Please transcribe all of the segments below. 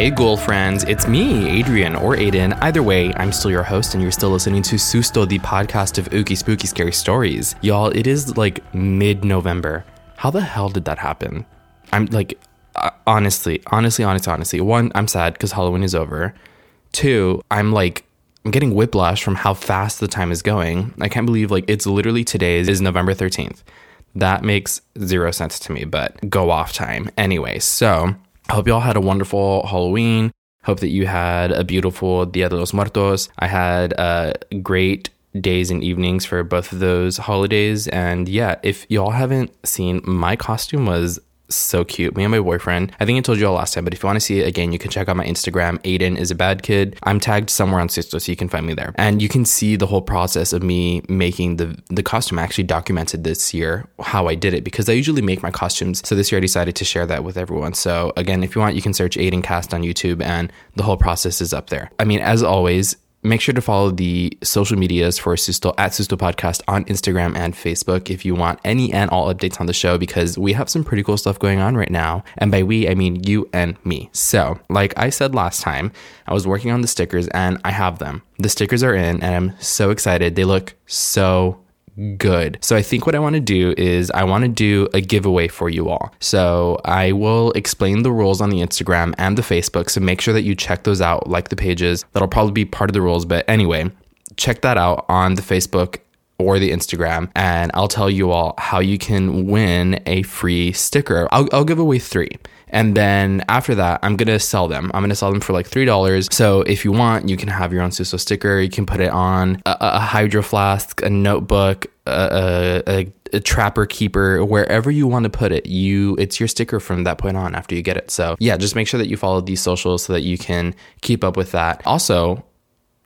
Hey, ghoul friends, it's me, Adrian or Ayden. Either way, I'm still your host, and you're still listening to Susto, the podcast of ooky spooky scary stories. Y'all, it is like mid November. How the hell did that happen? I'm like, uh, honestly, honestly, honestly, honestly. One, I'm sad because Halloween is over. Two, I'm like, I'm getting whiplash from how fast the time is going. I can't believe like it's literally today is November 13th. That makes zero sense to me, but go off time. Anyway, so I hope y'all had a wonderful Halloween. Hope that you had a beautiful Dia de los Muertos. I had uh, great days and evenings for both of those holidays. And yeah, if y'all haven't seen, my costume was so cute. Me and my boyfriend. I think I told you all last time, but if you want to see it again, you can check out my Instagram. Ayden is a bad kid. I'm tagged somewhere on Susto, so you can find me there. And you can see the whole process of me making the the costume. I actually documented this year how I did it because I usually make my costumes. So this year I decided to share that with everyone. So again, if you want, you can search Ayden Cast on YouTube, and the whole process is up there. I mean, as always make sure to follow the social medias for Susto at Susto Podcast on Instagram and Facebook if you want any and all updates on the show because we have some pretty cool stuff going on right now. And by we, I mean you and me. So, like I said last time, I was working on the stickers and I have them. The stickers are in and I'm so excited. They look so good. So I think what I want to do is I want to do a giveaway for you all. So I will explain the rules on the Instagram and the Facebook. So make sure that you check those out, like the pages. That'll probably be part of the rules. But anyway, check that out on the Facebook or the Instagram, and I'll tell you all how you can win a free sticker. I'll, I'll give away three. And then after that, I'm gonna sell them. I'm gonna sell them for like three dollars. So if you want, you can have your own Susto sticker. You can put it on a, a hydro flask, a notebook, a, a, a, trapper keeper, wherever you want to put it. You, it's your sticker from that point on after you get it. So yeah, just make sure that you follow these socials so that you can keep up with that. Also,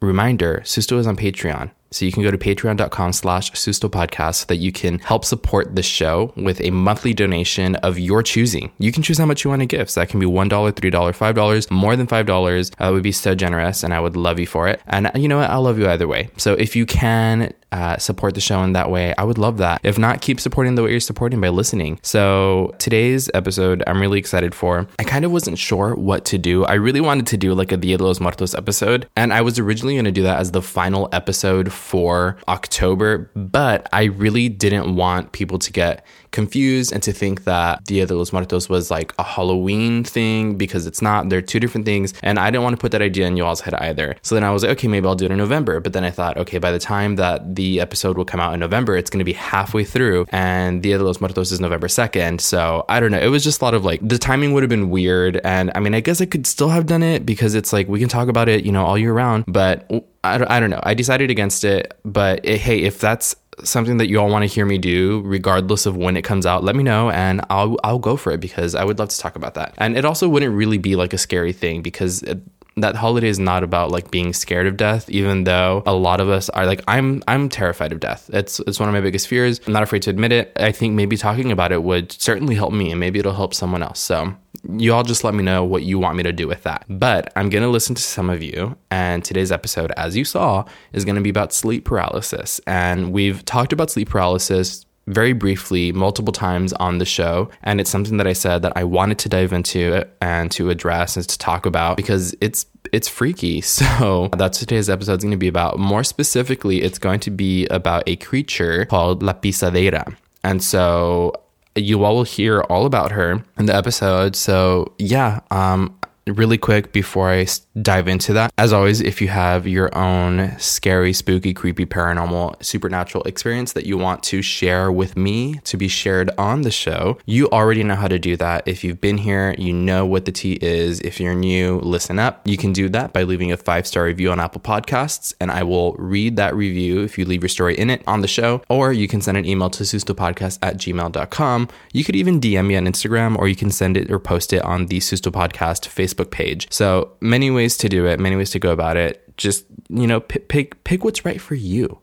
reminder: Susto is on Patreon. So you can go to patreon.com slash Susto podcast so that you can help support the show with a monthly donation of your choosing. You can choose how much you want to give. So that can be $1, $3, $5, more than $5. Uh, I would be so generous and I would love you for it. And you know what? I'll love you either way. So if you can uh, support the show in that way, I would love that. If not, keep supporting the way you're supporting by listening. So today's episode, I'm really excited for. I kind of wasn't sure what to do. I really wanted to do like a Dia de los Muertos episode, and I was originally going to do that as the final episode for October, but I really didn't want people to get confused and to think that Dia de los Muertos was like a Halloween thing because it's not. They're two different things. And I didn't want to put that idea in y'all's head either. So then I was like, okay, maybe I'll do it in November. But then I thought, okay, by the time that the episode will come out in November, it's going to be halfway through. And Dia de los Muertos is November 2nd. So I don't know. It was just a lot of like, the timing would have been weird. And I mean, I guess I could still have done it because it's like, we can talk about it, you know, all year round. But I, I don't know. I decided against it. But it, hey, if that's something that you all want to hear me do, regardless of when it comes out, let me know and I'll I'll go for it because I would love to talk about that. And it also wouldn't really be like a scary thing because it, that holiday is not about like being scared of death even though a lot of us are like I'm I'm terrified of death. It's it's one of my biggest fears. I'm not afraid to admit it. I think maybe talking about it would certainly help me and maybe it'll help someone else. So you all just let me know what you want me to do with that. But I'm going to listen to some of you. And today's episode, as you saw, is going to be about sleep paralysis. And we've talked about sleep paralysis very briefly multiple times on the show. And it's something that I said that I wanted to dive into and to address and to talk about because it's it's freaky. So that's today's episode is going to be about. More specifically, it's going to be about a creature called La Pisadeira. And so you all will hear all about her in the episode. So yeah, um, really quick before I dive into that. As always, if you have your own scary, spooky, creepy, paranormal, supernatural experience that you want to share with me to be shared on the show, you already know how to do that. If you've been here, you know what the tea is. If you're new, listen up. You can do that by leaving a five star review on Apple Podcasts, and I will read that review if you leave your story in it on the show, or you can send an email to sustopodcast at gmail.com. You could even DM me on Instagram, or you can send it or post it on the Susto Podcast Facebook page. So many ways to do it, many ways to go about it. Just, you know, pick, pick what's right for you.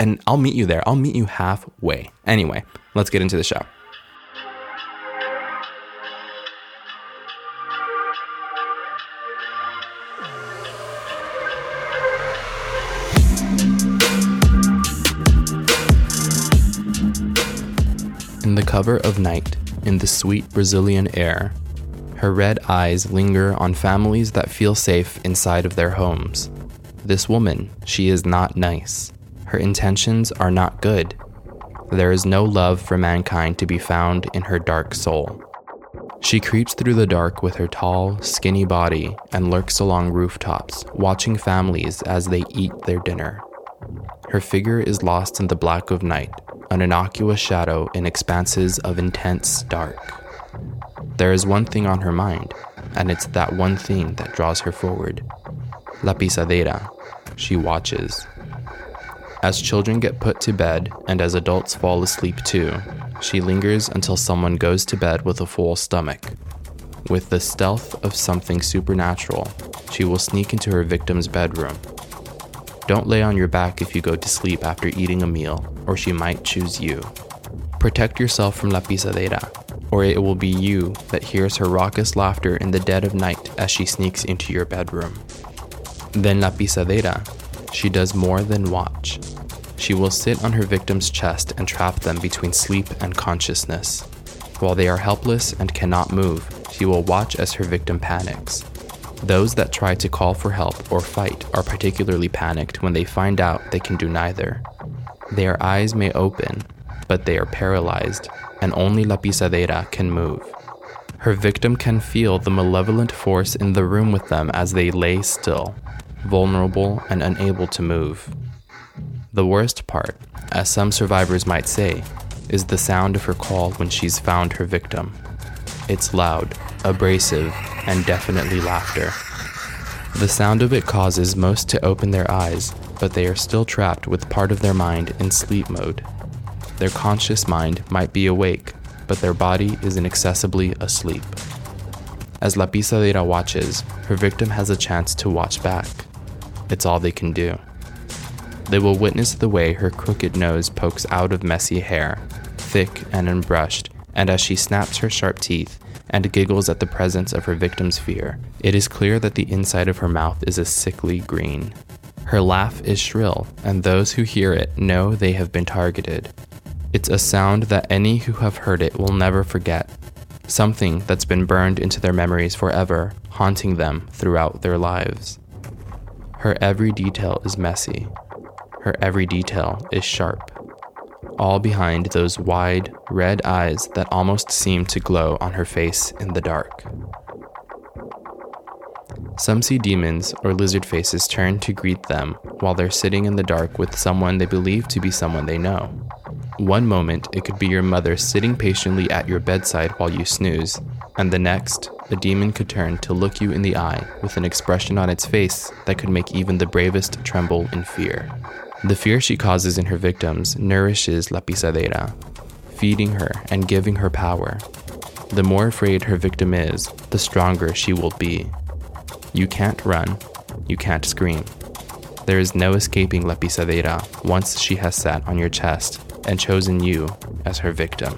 And I'll meet you there. I'll meet you halfway. Anyway, let's get into the show. In the cover of night, in the sweet Brazilian air, Her red eyes linger on families that feel safe inside of their homes. This woman, she is not nice. Her intentions are not good. There is no love for mankind to be found in her dark soul. She creeps through the dark with her tall, skinny body and lurks along rooftops, watching families as they eat their dinner. Her figure is lost in the black of night, an innocuous shadow in expanses of intense dark. There is one thing on her mind, and it's that one thing that draws her forward. La Pisadeira. She watches. As children get put to bed and as adults fall asleep too, she lingers until someone goes to bed with a full stomach. With the stealth of something supernatural, she will sneak into her victim's bedroom. Don't lay on your back if you go to sleep after eating a meal, or she might choose you. Protect yourself from La Pisadeira, or it will be you that hears her raucous laughter in the dead of night as she sneaks into your bedroom. Then La Pisadeira, she does more than watch. She will sit on her victim's chest and trap them between sleep and consciousness. While they are helpless and cannot move, she will watch as her victim panics. Those that try to call for help or fight are particularly panicked when they find out they can do neither. Their eyes may open, but they are paralyzed, and only La Pisadeira can move. Her victim can feel the malevolent force in the room with them as they lay still, vulnerable and unable to move. The worst part, as some survivors might say, is the sound of her call when she's found her victim. It's loud, abrasive, and definitely laughter. The sound of it causes most to open their eyes, but they are still trapped with part of their mind in sleep mode. Their conscious mind might be awake, but their body is inaccessibly asleep. As La Pisadeira watches, her victim has a chance to watch back. It's all they can do. They will witness the way her crooked nose pokes out of messy hair, thick and unbrushed, and as she snaps her sharp teeth and giggles at the presence of her victim's fear, it is clear that the inside of her mouth is a sickly green. Her laugh is shrill, and those who hear it know they have been targeted. It's a sound that any who have heard it will never forget, something that's been burned into their memories forever, haunting them throughout their lives. Her every detail is messy, her every detail is sharp, all behind those wide, red eyes that almost seem to glow on her face in the dark. Some see demons or lizard faces turn to greet them while they're sitting in the dark with someone they believe to be someone they know. One moment, it could be your mother sitting patiently at your bedside while you snooze, and the next, a demon could turn to look you in the eye with an expression on its face that could make even the bravest tremble in fear. The fear she causes in her victims nourishes La Pisadeira, feeding her and giving her power. The more afraid her victim is, the stronger she will be. You can't run, you can't scream. There is no escaping La Pisadeira once she has sat on your chest and chosen you as her victim.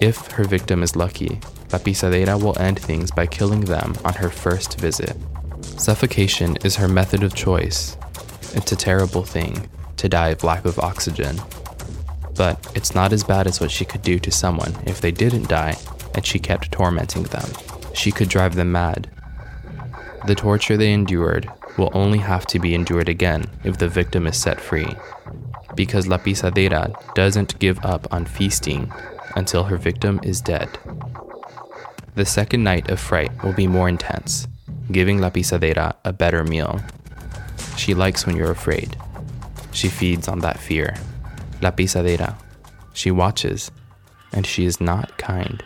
If her victim is lucky, La Pisadeira will end things by killing them on her first visit. Suffocation is her method of choice. It's a terrible thing, to die of lack of oxygen. But it's not as bad as what she could do to someone if they didn't die and she kept tormenting them. She could drive them mad. The torture they endured will only have to be endured again if the victim is set free, because La Pisadeira doesn't give up on feasting until her victim is dead. The second night of fright will be more intense, giving La Pisadeira a better meal. She likes when you're afraid. She feeds on that fear. La Pisadeira. She watches, and she is not kind.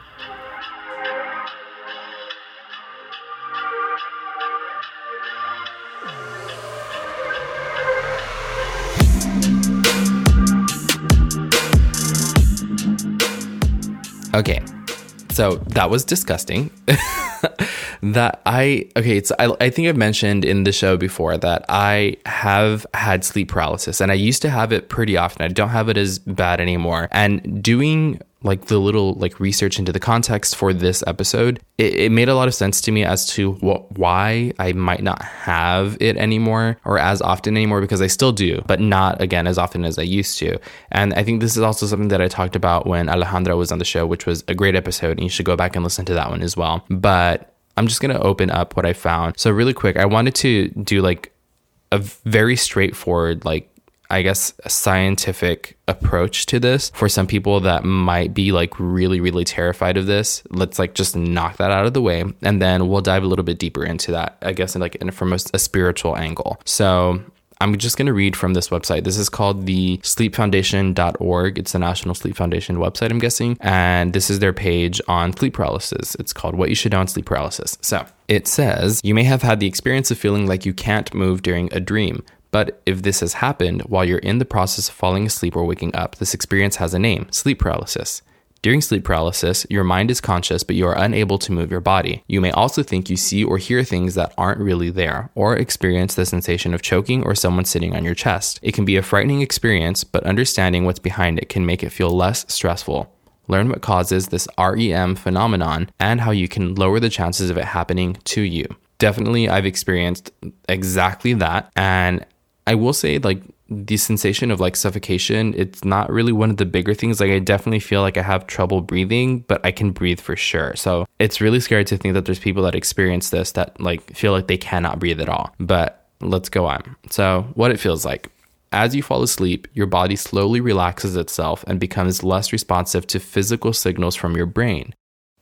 Okay, so that was disgusting. that I okay, it's I, I think I've mentioned in the show before that I have had sleep paralysis and I used to have it pretty often. I don't have it as bad anymore. And doing like the little like research into the context for this episode, it, it made a lot of sense to me as to what why I might not have it anymore or as often anymore because I still do, but not again as often as I used to. And I think this is also something that I talked about when Alejandra was on the show, which was a great episode, and you should go back and listen to that one as well. But I'm just to open up what I found. So, really quick, I wanted to do like a very straightforward, like, I guess, a scientific approach to this for some people that might be like really, really terrified of this. Let's like just knock that out of the way. And then we'll dive a little bit deeper into that, I guess, in like in, from a, a spiritual angle. So, I'm just going to read from this website. This is called the sleepfoundation.org. It's the National Sleep Foundation website, I'm guessing. And this is their page on sleep paralysis. It's called What You Should Know on Sleep Paralysis. So it says, You may have had the experience of feeling like you can't move during a dream. But if this has happened while you're in the process of falling asleep or waking up, this experience has a name sleep paralysis. During sleep paralysis, your mind is conscious, but you are unable to move your body. You may also think you see or hear things that aren't really there, or experience the sensation of choking or someone sitting on your chest. It can be a frightening experience, but understanding what's behind it can make it feel less stressful. Learn what causes this REM phenomenon and how you can lower the chances of it happening to you. Definitely, I've experienced exactly that. And I will say, like, the sensation of like suffocation, it's not really one of the bigger things. Like I definitely feel like I have trouble breathing, but I can breathe for sure. So it's really scary to think that there's people that experience this that like feel like they cannot breathe at all. But let's go on. So what it feels like. As you fall asleep, your body slowly relaxes itself and becomes less responsive to physical signals from your brain.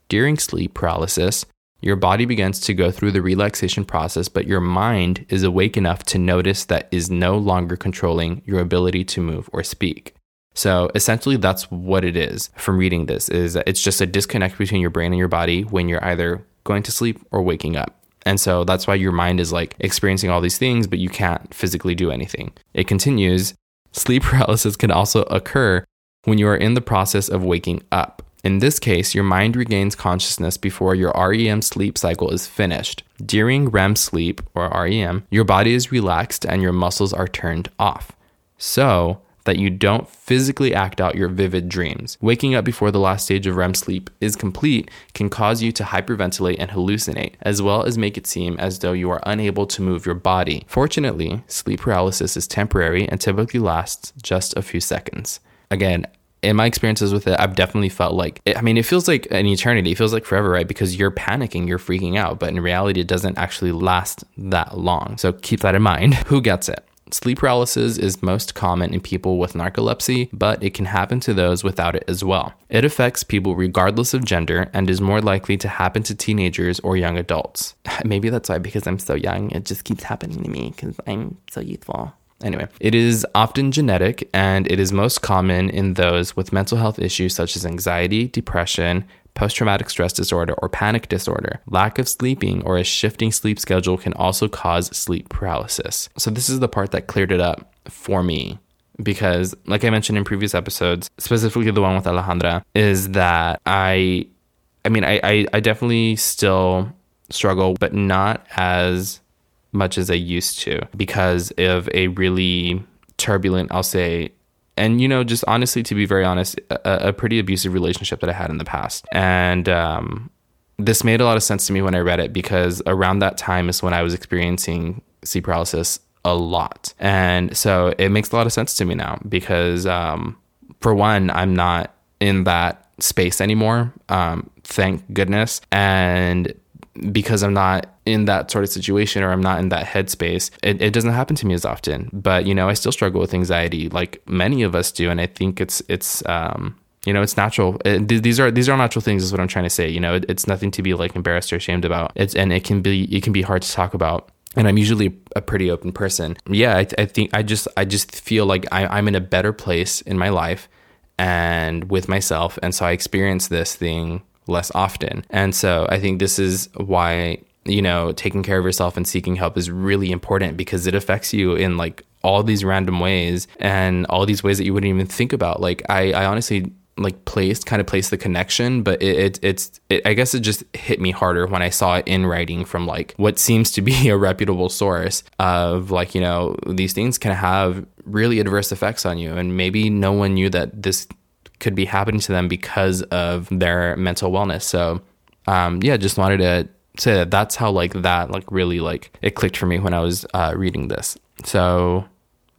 During sleep paralysis, your body begins to go through the relaxation process, but your mind is awake enough to notice that is no longer controlling your ability to move or speak. So essentially that's what it is from reading this is it's just a disconnect between your brain and your body when you're either going to sleep or waking up. And so that's why your mind is like experiencing all these things, but you can't physically do anything. It continues sleep paralysis can also occur when you are in the process of waking up. In this case, your mind regains consciousness before your REM sleep cycle is finished. During REM sleep, or REM, your body is relaxed and your muscles are turned off. So, that you don't physically act out your vivid dreams. Waking up before the last stage of REM sleep is complete can cause you to hyperventilate and hallucinate, as well as make it seem as though you are unable to move your body. Fortunately, sleep paralysis is temporary and typically lasts just a few seconds. Again, in my experiences with it, I've definitely felt like, I mean, it feels like an eternity. It feels like forever, right? Because you're panicking, you're freaking out, but in reality, it doesn't actually last that long. So keep that in mind. Who gets it? Sleep paralysis is most common in people with narcolepsy, but it can happen to those without it as well. It affects people regardless of gender and is more likely to happen to teenagers or young adults. Maybe that's why, because I'm so young, it just keeps happening to me because I'm so youthful. Anyway, it is often genetic and it is most common in those with mental health issues such as anxiety, depression, post traumatic stress disorder, or panic disorder. Lack of sleeping or a shifting sleep schedule can also cause sleep paralysis. So, this is the part that cleared it up for me because, like I mentioned in previous episodes, specifically the one with Alejandra, is that I, I mean, I, I, I definitely still struggle, but not as much as I used to because of a really turbulent, I'll say, and you know, just honestly, to be very honest, a, a pretty abusive relationship that I had in the past. And um, this made a lot of sense to me when I read it because around that time is when I was experiencing sleep paralysis a lot. And so it makes a lot of sense to me now because, um, for one, I'm not in that space anymore. Um, thank goodness. And because I'm not in that sort of situation or I'm not in that headspace, it, it doesn't happen to me as often. But you know, I still struggle with anxiety, like many of us do, and I think it's it's um, you know it's natural. It, these are these are natural things, is what I'm trying to say. You know, it, it's nothing to be like embarrassed or ashamed about. It's and it can be it can be hard to talk about and I'm usually a pretty open person. Yeah, I, I, think I just I just feel like I, I'm in a better place in my life and with myself, and so I experience this thing less often. And so I think this is why, you know, taking care of yourself and seeking help is really important because it affects you in like all these random ways and all these ways that you wouldn't even think about. Like I, I honestly like placed kind of placed the connection but it, it it's it, i guess it just hit me harder when i saw it in writing from like what seems to be a reputable source of like you know these things can have really adverse effects on you and maybe no one knew that this could be happening to them because of their mental wellness. So, um, yeah, just wanted to say that that's how like that like really like it clicked for me when I was uh, reading this. So.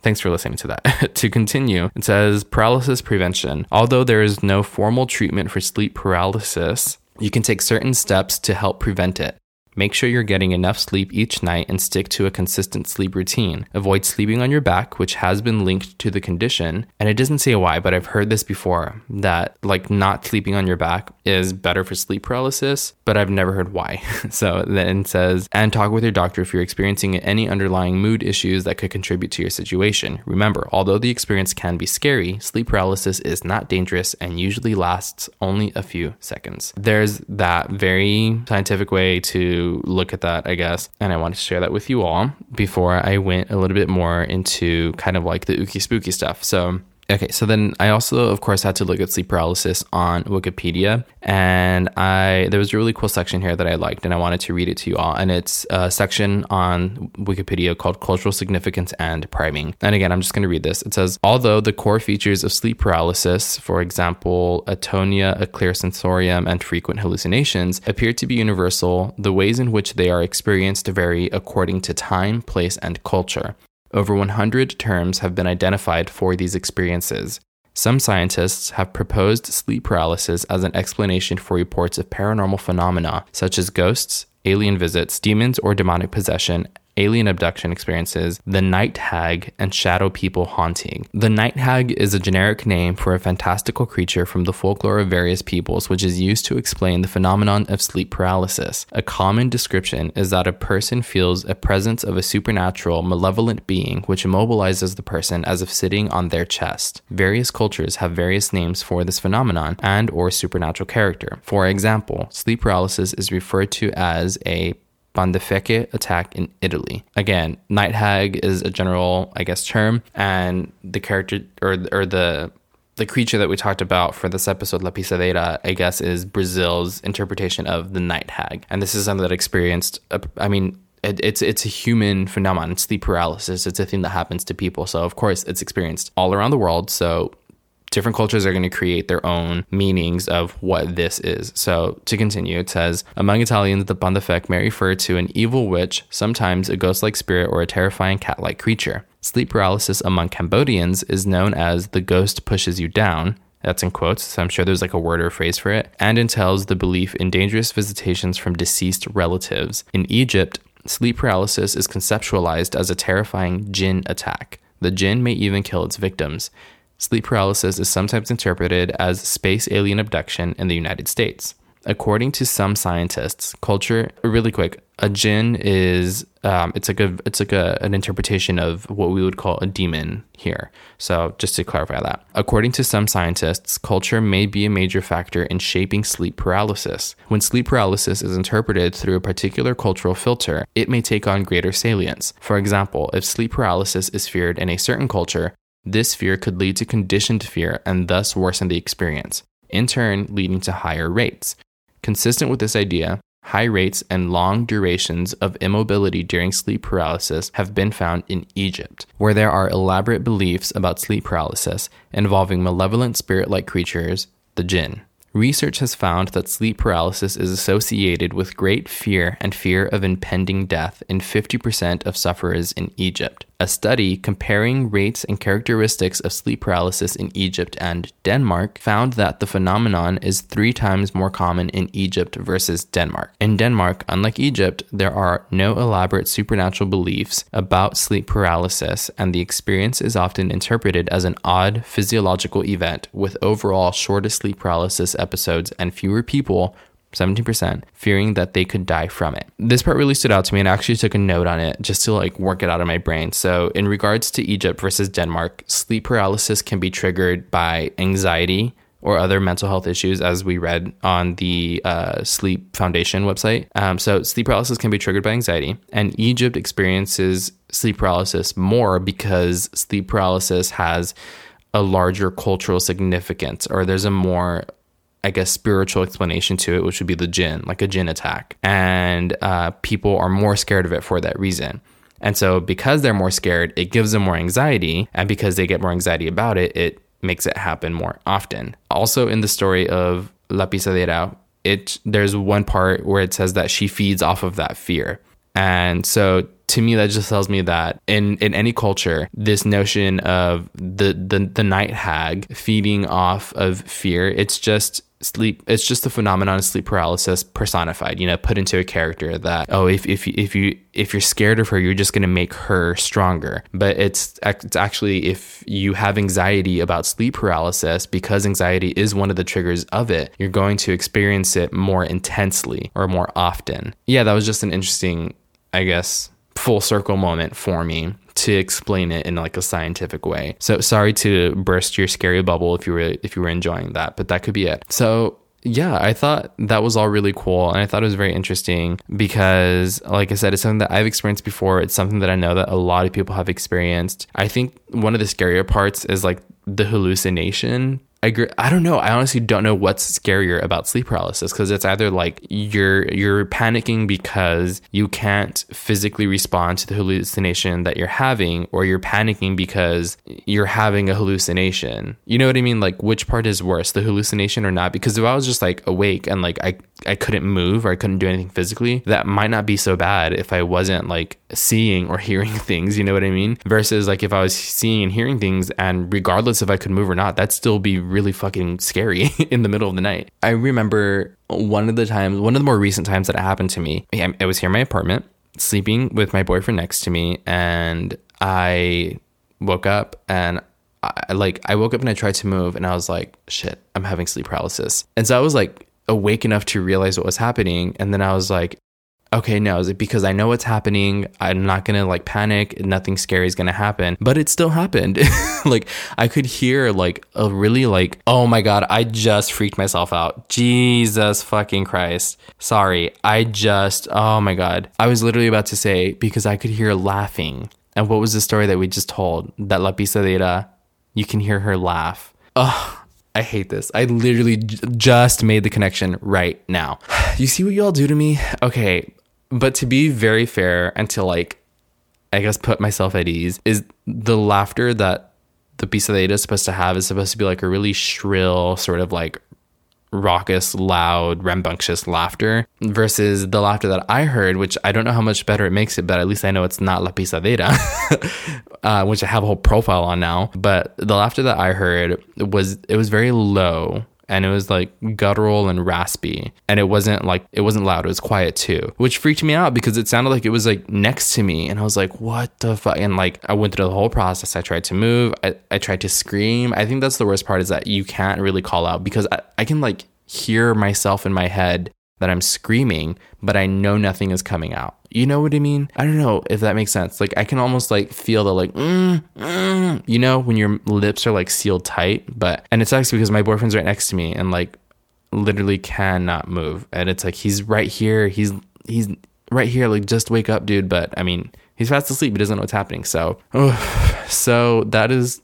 Thanks for listening to that. to continue, it says paralysis prevention. Although there is no formal treatment for sleep paralysis, you can take certain steps to help prevent it. Make sure you're getting enough sleep each night and stick to a consistent sleep routine. Avoid sleeping on your back, which has been linked to the condition. And it doesn't say why, but I've heard this before that like not sleeping on your back is better for sleep paralysis, but I've never heard why. so then it says, and talk with your doctor if you're experiencing any underlying mood issues that could contribute to your situation. Remember, although the experience can be scary, sleep paralysis is not dangerous and usually lasts only a few seconds. There's that very scientific way to look at that, I guess. And I wanted to share that with you all before I went a little bit more into kind of like the ooky spooky stuff. So, Okay, so then I also, of course, had to look at sleep paralysis on Wikipedia, and I there was a really cool section here that I liked, and I wanted to read it to you all. And it's a section on Wikipedia called "Cultural Significance and Priming." And again, I'm just going to read this. It says, although the core features of sleep paralysis, for example, atonia, a clear sensorium, and frequent hallucinations, appear to be universal, the ways in which they are experienced vary according to time, place, and culture. Over 100 terms have been identified for these experiences. Some scientists have proposed sleep paralysis as an explanation for reports of paranormal phenomena such as ghosts, alien visits, demons, or demonic possession, alien abduction experiences, the night hag, and shadow people haunting. The night hag is a generic name for a fantastical creature from the folklore of various peoples, which is used to explain the phenomenon of sleep paralysis. A common description is that a person feels a presence of a supernatural, malevolent being which immobilizes the person as if sitting on their chest. Various cultures have various names for this phenomenon and or supernatural character. For example, sleep paralysis is referred to as a Pandafeche attack in Italy. Again, night hag is a general, I guess, term, and the character or or the the creature that we talked about for this episode, La Pisadeira, I guess, is Brazil's interpretation of the night hag, and this is something that experienced. I mean, it, it's it's a human phenomenon. It's sleep paralysis. It's a thing that happens to people. So of course, it's experienced all around the world. So different cultures are going to create their own meanings of what this is. So, to continue, it says Among Italians, the Pandafeche may refer to an evil witch, sometimes a ghost like spirit or a terrifying cat like creature. Sleep paralysis among Cambodians is known as the ghost pushes you down. That's in quotes, so I'm sure there's like a word or phrase for it, and entails the belief in dangerous visitations from deceased relatives. In Egypt, sleep paralysis is conceptualized as a terrifying jinn attack. The jinn may even kill its victims. Sleep paralysis is sometimes interpreted as space alien abduction in the United States. According to some scientists, culture really quick, a jinn is um, it's like a it's like a, an interpretation of what we would call a demon here. So just to clarify that, according to some scientists, culture may be a major factor in shaping sleep paralysis. When sleep paralysis is interpreted through a particular cultural filter, it may take on greater salience. For example, if sleep paralysis is feared in a certain culture, this fear could lead to conditioned fear and thus worsen the experience, in turn, leading to higher rates. Consistent with this idea, high rates and long durations of immobility during sleep paralysis have been found in Egypt, where there are elaborate beliefs about sleep paralysis involving malevolent spirit like creatures, the jinn. Research has found that sleep paralysis is associated with great fear and fear of impending death in 50% of sufferers in Egypt. A study comparing rates and characteristics of sleep paralysis in Egypt and Denmark found that the phenomenon is three times more common in Egypt versus Denmark. In Denmark, unlike Egypt, there are no elaborate supernatural beliefs about sleep paralysis, and the experience is often interpreted as an odd physiological event with overall shorter sleep paralysis episodes and fewer people 17%, fearing that they could die from it. This part really stood out to me and I actually took a note on it just to like work it out of my brain. So, in regards to Egypt versus Denmark, sleep paralysis can be triggered by anxiety or other mental health issues, as we read on the uh, Sleep Foundation website. Um, so, sleep paralysis can be triggered by anxiety, and Egypt experiences sleep paralysis more because sleep paralysis has a larger cultural significance, or there's a more I guess, spiritual explanation to it, which would be the jinn, like a jinn attack. And uh, people are more scared of it for that reason. And so, because they're more scared, it gives them more anxiety. And because they get more anxiety about it, it makes it happen more often. Also, in the story of La Pisadeira, it there's one part where it says that she feeds off of that fear. And so to me that just tells me that in in any culture this notion of the the, the night hag feeding off of fear it's just sleep it's just the phenomenon of sleep paralysis personified you know put into a character that oh if if if you if you're scared of her you're just going to make her stronger. But it's it's actually if you have anxiety about sleep paralysis because anxiety is one of the triggers of it you're going to experience it more intensely or more often. Yeah that was just an interesting i guess full circle moment for me to explain it in like a scientific way. So sorry to burst your scary bubble if you were if you were enjoying that, but that could be it. So yeah, I thought that was all really cool. And I thought it was very interesting because, like I said, it's something that I've experienced before. It's something that I know that a lot of people have experienced. I think one of the scarier parts is like the hallucination I agree. I don't know. I honestly don't know what's scarier about sleep paralysis because it's either like you're you're panicking because you can't physically respond to the hallucination that you're having, or you're panicking because you're having a hallucination. You know what I mean? Like which part is worse, the hallucination or not? Because if I was just like awake and like I I couldn't move or I couldn't do anything physically, that might not be so bad if I wasn't like seeing or hearing things. You know what I mean? Versus like if I was seeing and hearing things, and regardless if I could move or not, that'd still be really fucking scary in the middle of the night. I remember one of the times, one of the more recent times that it happened to me, I was here in my apartment, sleeping with my boyfriend next to me, and I woke up and I, like I woke up and I tried to move and I was like, shit, I'm having sleep paralysis. And so I was like awake enough to realize what was happening. And then I was like, okay, no, is it because I know what's happening? I'm not gonna like panic. Nothing scary is gonna happen. But it still happened. like I could hear like a really like, oh my god, I just freaked myself out. Jesus fucking Christ. Sorry. I just oh my god. I was literally about to say because I could hear laughing. And what was the story that we just told? That La Pisadeira, you can hear her laugh. Ugh, I hate this. I literally j- just made the connection right now. You see what y'all do to me? Okay, but to be very fair and to like, I guess put myself at ease, is the laughter that the piece of Pisadeira is supposed to have is supposed to be like a really shrill, sort of like raucous, loud, rambunctious laughter versus the laughter that I heard, which I don't know how much better it makes it, but at least I know it's not La Pisadeira, uh, which I have a whole profile on now. But the laughter that I heard was, it was very low and it was like guttural and raspy and it wasn't like it wasn't loud it was quiet too which freaked me out because it sounded like it was like next to me and i was like what the fuck and like i went through the whole process i tried to move i, I tried to scream. I think that's the worst part is that you can't really call out because I, I can like hear myself in my head that I'm screaming, but I know nothing is coming out. You know what I mean? I don't know if that makes sense. Like I can almost like feel the like, mm, mm, you know, when your lips are like sealed tight. But and it sucks because my boyfriend's right next to me and like literally cannot move. And it's like he's right here. He's he's right here. Like just wake up, dude. But I mean, he's fast asleep. He doesn't know what's happening. So, oh, so that is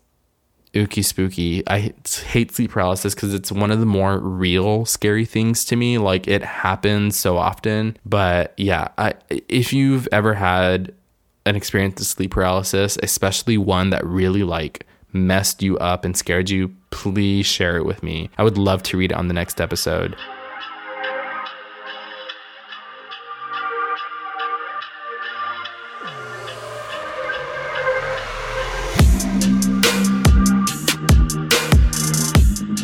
ooky spooky. I hate sleep paralysis because it's one of the more real scary things to me. Like it happens so often. But yeah, I, if you've ever had an experience of sleep paralysis, especially one that really like messed you up and scared you, please share it with me. I would love to read it on the next episode.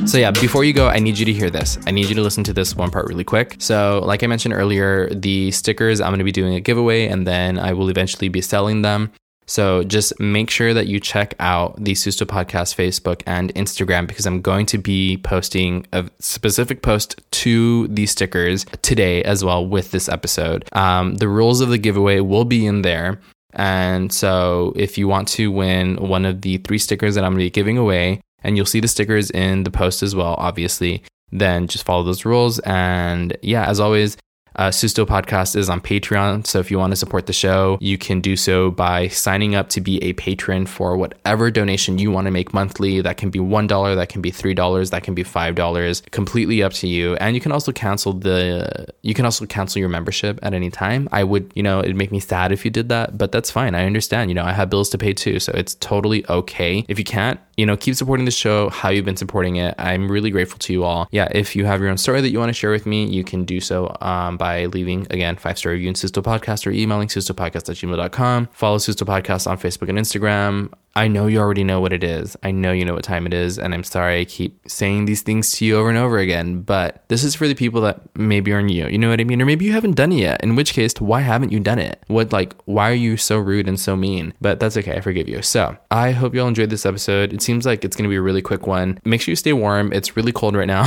So, yeah, before you go, I need you to hear this. I need you to listen to this one part really quick. So, like I mentioned earlier, the stickers, I'm going to be doing a giveaway and then I will eventually be selling them. So just make sure that you check out the Susto Podcast Facebook and Instagram because I'm going to be posting a specific post to the stickers today as well with this episode. Um, the rules of the giveaway will be in there. And so if you want to win one of the three stickers that I'm going to be giving away, and you'll see the stickers in the post as well, obviously. Then just follow those rules. And yeah, as always, uh, Susto Podcast is on Patreon. So if you want to support the show, you can do so by signing up to be a patron for whatever donation you want to make monthly. That can be $1, that can be $3, that can be $5, completely up to you. And you can also cancel the, you can also cancel your membership at any time. I would, you know, it'd make me sad if you did that, but that's fine. I understand. You know, I have bills to pay too. So it's totally okay. If you can't, you know, keep supporting the show how you've been supporting it. I'm really grateful to you all. Yeah, if you have your own story that you want to share with me, you can do so um, by leaving, again, five star review in Susto Podcast or emailing sustopodcast at. Follow Susto Podcast on Facebook and Instagram. I know you already know what it is. I know you know what time it is. And I'm sorry I keep saying these things to you over and over again, but this is for the people that maybe are new. You You know what I mean? Or maybe you haven't done it yet, in which case, why haven't you done it? What, like, why are you so rude and so mean? But that's okay. I forgive you. So I hope you all enjoyed this episode. It seems like it's going to be a really quick one. Make sure you stay warm. It's really cold right now.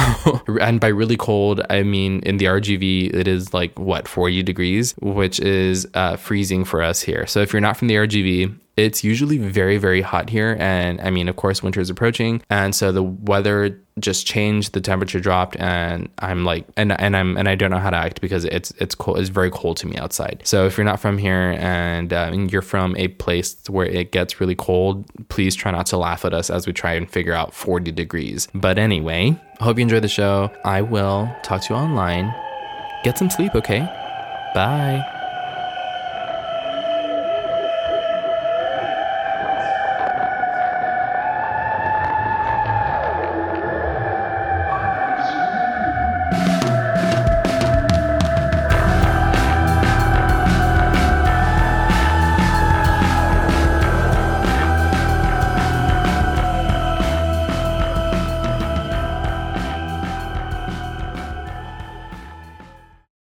and by really cold, I mean in the RGV, it is like what, 40 degrees, which is uh, freezing for us here. So if you're not from the RGV, it's usually very very hot here. And i mean of course winter is approaching. And so the weather just changed the temperature dropped and i'm like and and i'm and i don't know how to act because it's it's cold it's very cold to me outside. So if you're not from here and, uh, and you're from a place where it gets really cold please try not to laugh at us as we try and figure out 40 degrees. But anyway I hope you enjoyed the show. I will talk to you online. Get some sleep okay? Bye